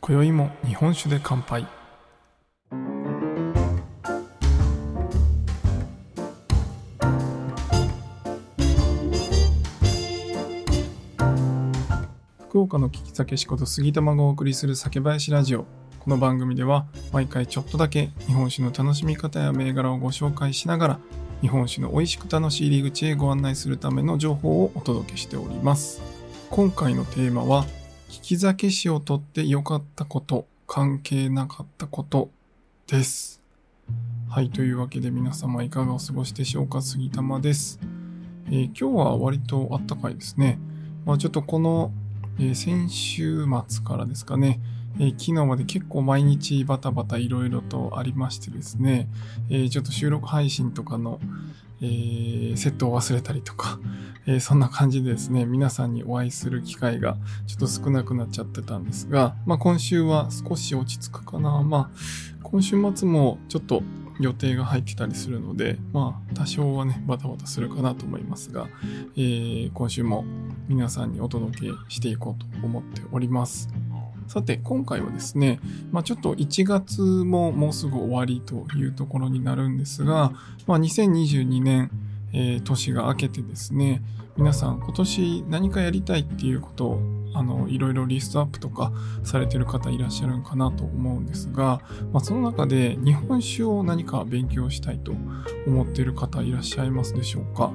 今宵も日本酒で乾杯。福岡の聞き酒仕事杉玉がお送りする酒林ラジオ。この番組では毎回ちょっとだけ日本酒の楽しみ方や銘柄をご紹介しながら日本酒の美味しく楽しい入り口へご案内するための情報をお届けしております。今回のテーマは聞き酒師をとって良かったこと関係なかったことです。はいというわけで皆様いかがお過ごしでしょうか？杉玉です、えー今日は割とあったかいですね。まあちょっとこのえ先週末からですかね、え昨日まで結構毎日バタバタいろいろとありましてですね、えちょっと収録配信とかの、えセットを忘れたりとか、えそんな感じでですね、皆さんにお会いする機会がちょっと少なくなっちゃってたんですが、まあ今週は少し落ち着くかな。まあ今週末もちょっと予定が入ってたりするので、まあ多少はね、バタバタするかなと思いますが、えー今週も皆さんにお届けしていこうと思っております。さて、今回はですね、まあちょっと1月ももうすぐ終わりというところになるんですが、まあ2022年、えー年が明けてですね、皆さん今年何かやりたいっていうことをあのいろいろリストアップとかされてる方いらっしゃるんかなと思うんですが、まあ、その中で日本酒を何か勉強したいと思っている方いらっしゃいますでしょうか？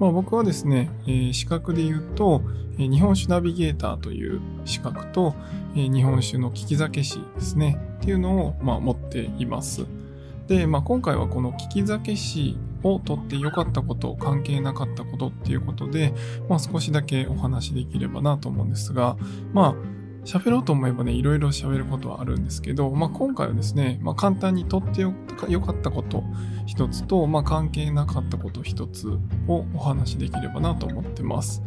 まあ、僕はですね、えー資格で言うと、えー日本酒ナビゲーターという資格と、えー日本酒の利き酒師ですね、っていうのを、まあ、持っています。で、まあ、今回はこの利き酒師を取って良かったこと、関係なかったことっていうことで、まあ、少しだけお話しできればなと思うんですが、まあ、喋ろうと思えばね、いろいろ喋ることはあるんですけど、まあ、今回はですね、まあ、簡単に取って良かったこと一つと、まあ、関係なかったこと一つをお話しできればなと思ってます。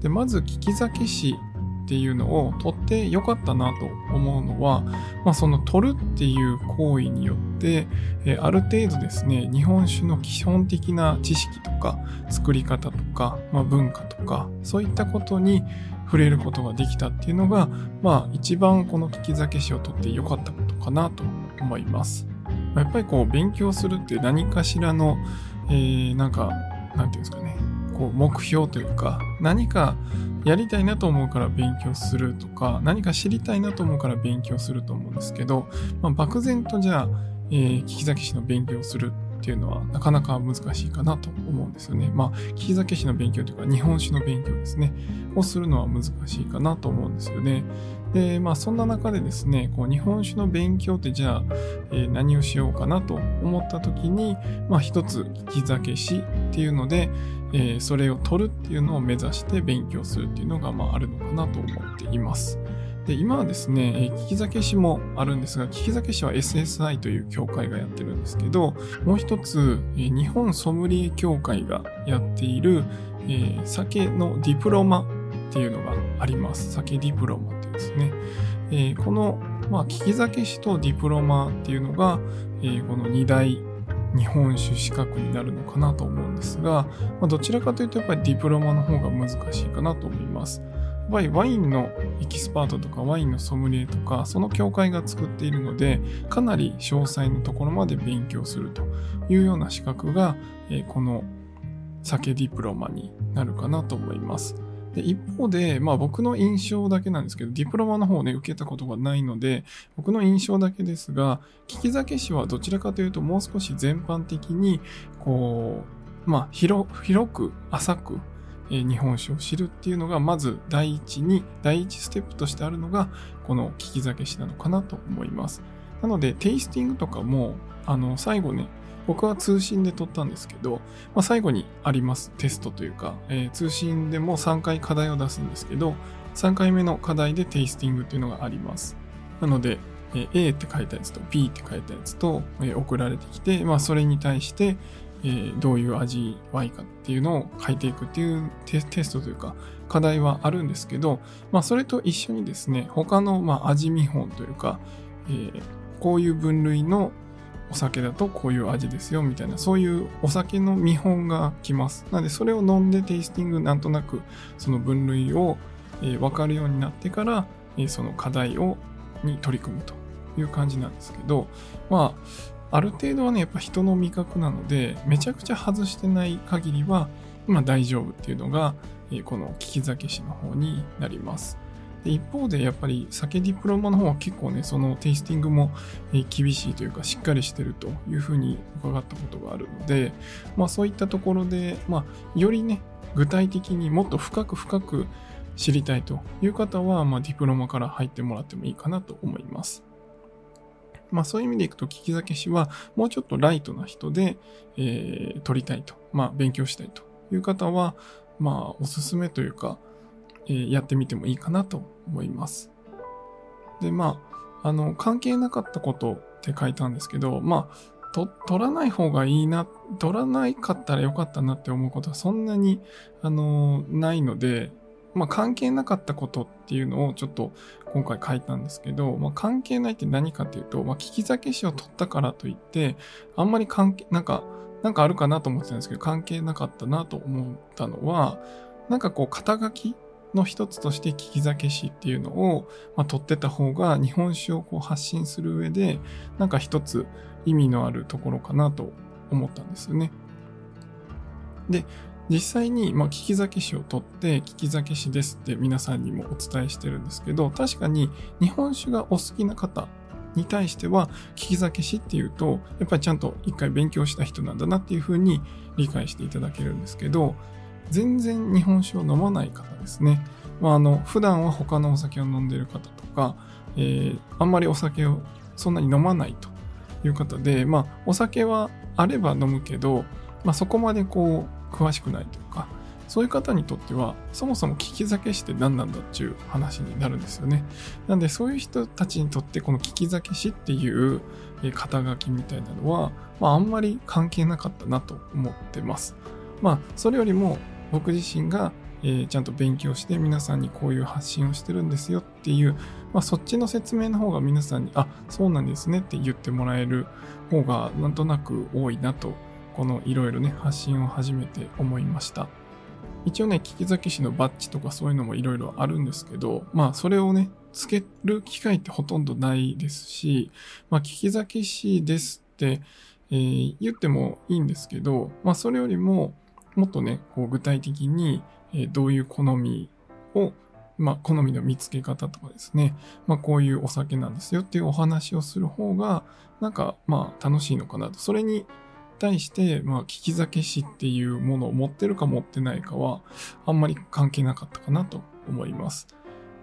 で、まず、聞き酒師っていうのを取って良かったなと思うのは、まあ、その取るっていう行為によって、えある程度ですね、日本酒の基本的な知識とか、作り方とか、まあ、文化とか、そういったことに触れることができたっていうのが、まあ、一番この聞き酒師を取って良かったことかなと思います。やっぱりこう、勉強するって何かしらの、えーなんか、なんていうんですかね、こう、目標というか、何かやりたいなと思うから勉強するとか、何か知りたいなと思うから勉強すると思うんですけど、まあ、漠然とじゃあ、えー聞き酒師の勉強をするっていうのはなかなか難しいかなと思うんですよね。まあ、聞き酒師の勉強というか、日本酒の勉強ですね、をするのは難しいかなと思うんですよね。で、まあ、そんな中でですね、こう日本酒の勉強ってじゃあ、えー何をしようかなと思った時に、まあ、一つ聞き酒師っていうので、えそれを取るっていうのを目指して勉強するっていうのが、まあ、あるのかなと思っています。で、今はですね、えー聞き酒師もあるんですが、聞き酒師は SSI という協会がやってるんですけど、もう一つ、えー日本ソムリエ協会がやっている、えー酒のディプロマっていうのがあります。酒ディプロマっていうですね。えこの、まあ、聞き酒師とディプロマっていうのが、えこの二大日本酒資格になるのかなと思うんですが、まあ、どちらかというとやっぱりディプロマの方が難しいかなと思います。やっぱりワインのエキスパートとかワインのソムリエとかその協会が作っているのでかなり詳細のところまで勉強するというような資格が、えこの酒ディプロマになるかなと思います。で一方で、まあ僕の印象だけなんですけど、ディプロマの方をね、受けたことがないので、僕の印象だけですが、利き酒師はどちらかというともう少し全般的に、こう、まあ広広く浅く、えー日本酒を知るっていうのが、まず第一に、第一ステップとしてあるのが、この利き酒師なのかなと思います。なので、テイスティングとかも、あの、最後ね、僕は通信で撮ったんですけど、まあ、最後にありますテストというか、えー通信でも3回課題を出すんですけど、3回目の課題でテイスティングっていうのがあります。なので、えー A って書いたやつと B って書いたやつと、えー送られてきて、まあ、それに対して、えー、どういう味わいかっていうのを書いていくっていうテストというか課題はあるんですけど、まあ、それと一緒にですね、他のまあ味見本というか、えー、こういう分類のお酒だとこういう味ですよみたいなそういうお酒の見本が来ます。なのでそれを飲んでテイスティングなんとなくその分類を、えー、分かるようになってから、え、その課題をに取り組むという感じなんですけどまあある程度はねやっぱ人の味覚なのでめちゃくちゃ外してない限りはまあ大丈夫っていうのが、え、この利き酒師の方になります。で一方でやっぱり酒ディプロマの方は結構ね、そのテイスティングも厳しいというかしっかりしてるというふうに伺ったことがあるので、まあそういったところで、まあよりね、具体的にもっと深く深く知りたいという方は、まあディプロマから入ってもらってもいいかなと思います。まあそういう意味でいくと、聞き酒師はもうちょっとライトな人で、えー、取りたいと、まあ勉強したいという方は、まあおすすめというか、え、やってみてもいいかなと思います。で、まあ、あの、関係なかったことって書いたんですけど、まあ、と、取らない方がいいな、取らないかったらよかったなって思うことはそんなに、あの、ないので、まあ、関係なかったことっていうのをちょっと今回書いたんですけど、まあ、関係ないって何かっていうと、まあ、聞き酒師を取ったからといって、あんまり関係、なんか、なんかあるかなと思ってたんですけど、関係なかったなと思ったのは、なんかこう、肩書きの一つとして利き酒師っていうのを、まあ、取ってた方が日本酒をこう発信する上でなんか一つ意味のあるところかなと思ったんですよね。で、実際に、まあ、利き酒師を取って、利き酒師ですって皆さんにもお伝えしてるんですけど、確かに日本酒がお好きな方に対しては、利き酒師っていうと、やっぱりちゃんと一回勉強した人なんだなっていうふうに理解していただけるんですけど、全然日本酒を飲まない方ですね。まあ、あの、普段は他のお酒を飲んでいる方とか、えー、あんまりお酒をそんなに飲まないという方で、まあ、お酒はあれば飲むけど、まあ、そこまでこう、詳しくないというか、そういう方にとっては、そもそも聞き酒師って何なんだっていう話になるんですよね。なんで、そういう人たちにとって、この聞き酒師っていう肩書きみたいなのは、まあ、あんまり関係なかったなと思ってます。まあ、それよりも、僕自身が、えー、ちゃんと勉強して皆さんにこういう発信をしてるんですよっていう、まあ、そっちの説明の方が皆さんに、あ、そうなんですねって言ってもらえる方がなんとなく多いなと、このいろいろね、発信を始めて思いました。一応ね、聞き酒師のバッジとかそういうのもいろいろあるんですけど、まあそれをね、つける機会ってほとんどないですし、まあ聞き酒師ですって、えー、言ってもいいんですけど、まあそれよりも、もっとね、こう具体的に、えどういう好みを、まあ、好みの見つけ方とかですね、まあ、こういうお酒なんですよっていうお話をする方が、なんか、まあ、楽しいのかなと。それに対して、まあ、聞き酒師っていうものを持ってるか持ってないかは、あんまり関係なかったかなと思います。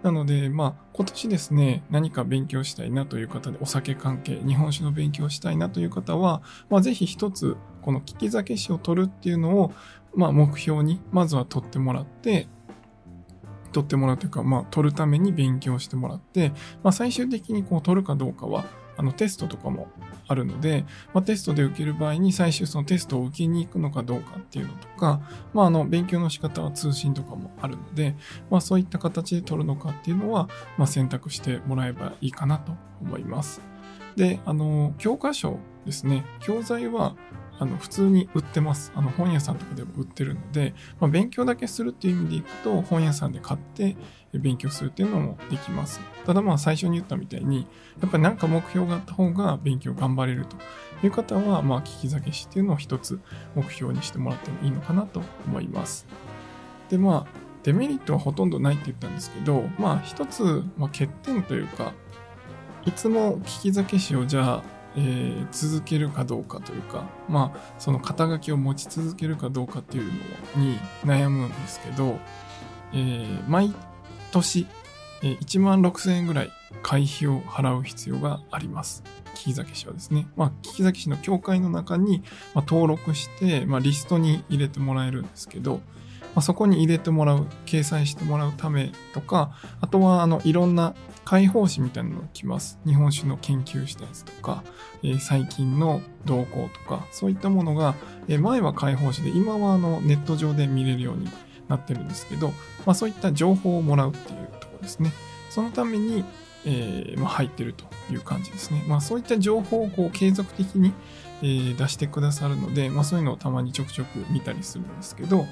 なので、まあ、今年ですね、何か勉強したいなという方で、お酒関係、日本酒の勉強したいなという方は、まあ、ぜひ一つ、この利き酒師を取るっていうのを、まあ、目標に、まずは取ってもらって、取ってもらうというか、まあ、取るために勉強してもらって、まあ、最終的にこう取るかどうかは、あの、テストとかもあるので、まあ、テストで受ける場合に最終そのテストを受けに行くのかどうかっていうのとか、まあ、あの、勉強の仕方は通信とかもあるので、まあ、そういった形で取るのかっていうのは、まあ、選択してもらえばいいかなと思います。で、あの、教科書ですね。教材は、あの普通に売ってます。あの本屋さんとかでも売ってるので、まあ、勉強だけするっていう意味でいくと本屋さんで買って勉強するっていうのもできます。ただまあ最初に言ったみたいに、やっぱりなんか目標があった方が勉強頑張れるという方は、まあ聞き酒師っていうのを一つ目標にしてもらってもいいのかなと思います。でまあデメリットはほとんどないって言ったんですけど、まあ一つ、ま、欠点というか、いつも聞き酒師をじゃあえー、続けるかどうかというか、まあ、その肩書きを持ち続けるかどうかっていうのに悩むんですけど、えー、毎年、えー、1万6000円ぐらい会費を払う必要があります。聞き酒師はですね。まあ、聞き酒師の協会の中に、まあ、登録して、まあ、リストに入れてもらえるんですけど、まあ、そこに入れてもらう、掲載してもらうためとか、あとは、あの、いろんな解放誌みたいなのが来ます。日本酒の研究したやつとか、えー、最近の動向とか、そういったものが、えー、前は解放誌で、今はあのネット上で見れるようになってるんですけど、まあ、そういった情報をもらうっていうところですね。そのために、えー、まあ、入ってるという感じですね。まあ、そういった情報をこう継続的に、えー、出してくださるので、まあ、そういうのをたまにちょくちょく見たりするんですけど、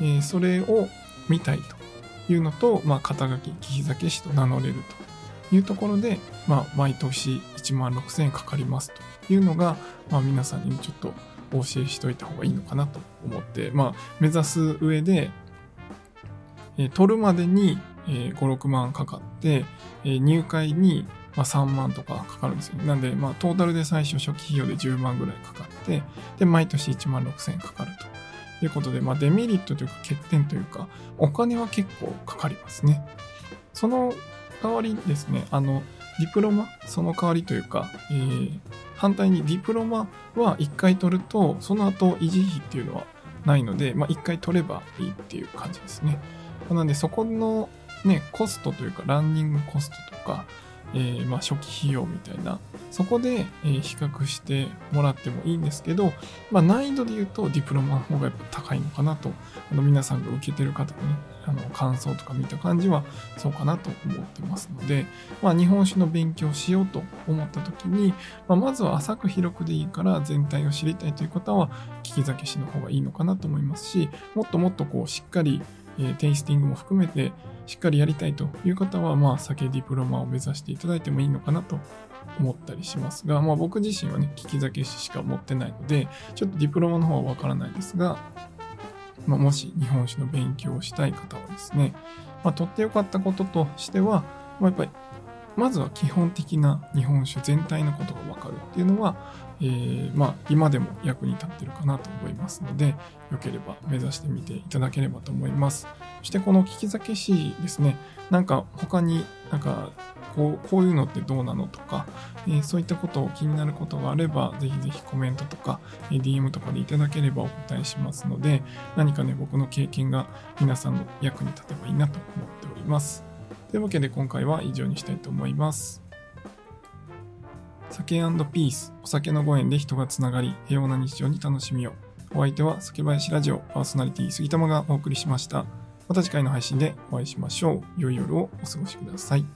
え、それを見たいというのと、まあ、肩書き、利き酒師と名乗れるというところで、まあ、毎年1万6000円かかりますというのが、まあ、皆さんにちょっとお教えしといた方がいいのかなと思って、まあ、目指す上で、え、取るまでに、えー、5、6万かかって、え、入会に、まあ、3万とかかかるんですよ。なんで、まあ、トータルで最初初期費用で10万ぐらいかかって、で、毎年1万6000円かかるということで、まあ、デメリットというか欠点というか、お金は結構かかりますね。その代わりですね、あの、ディプロマ、その代わりというか、えー、反対にディプロマは1回取ると、その後維持費っていうのはないので、まあ、1回取ればいいっていう感じですね。なので、そこのね、コストというか、ランニングコストとか、えー、まあ、初期費用みたいな、そこで、えー、比較してもらってもいいんですけど、まあ、難易度で言うとディプロマの方がやっぱ高いのかなと、あの皆さんが受けてる方のね、あの感想とか見た感じはそうかなと思ってますので、まあ、日本酒の勉強しようと思った時に、まあ、まずは浅く広くでいいから全体を知りたいという方は、利き酒師の方がいいのかなと思いますし、もっともっとこうしっかりえテイスティングも含めてしっかりやりたいという方は、まあ、酒ディプロマを目指していただいてもいいのかなと思ったりしますが、まあ、僕自身はね、利き酒師しか持ってないので、ちょっとディプロマの方はわからないですが、まあ、もし日本酒の勉強をしたい方はですね、まあ、とってよかったこととしては、まあ、やっぱりまずは基本的な日本酒全体のことがわかるっていうのは、えー、まあ、今でも役に立ってるかなと思いますので、よければ目指してみていただければと思います。そしてこの聞き酒師ですね、なんか他になんかこうこういうのってどうなのとか、えー、そういったことを気になることがあれば、ぜひぜひコメントとか、え、DM とかでいただければお答えしますので、何かね、僕の経験が皆さんの役に立てばいいなと思っております。というわけで今回は以上にしたいと思います。酒ピース、お酒のご縁で人がつながり、平和な日常に楽しみを。お相手は酒林ラジオパーソナリティ杉玉がお送りしました。また次回の配信でお会いしましょう。良い夜をお過ごしください。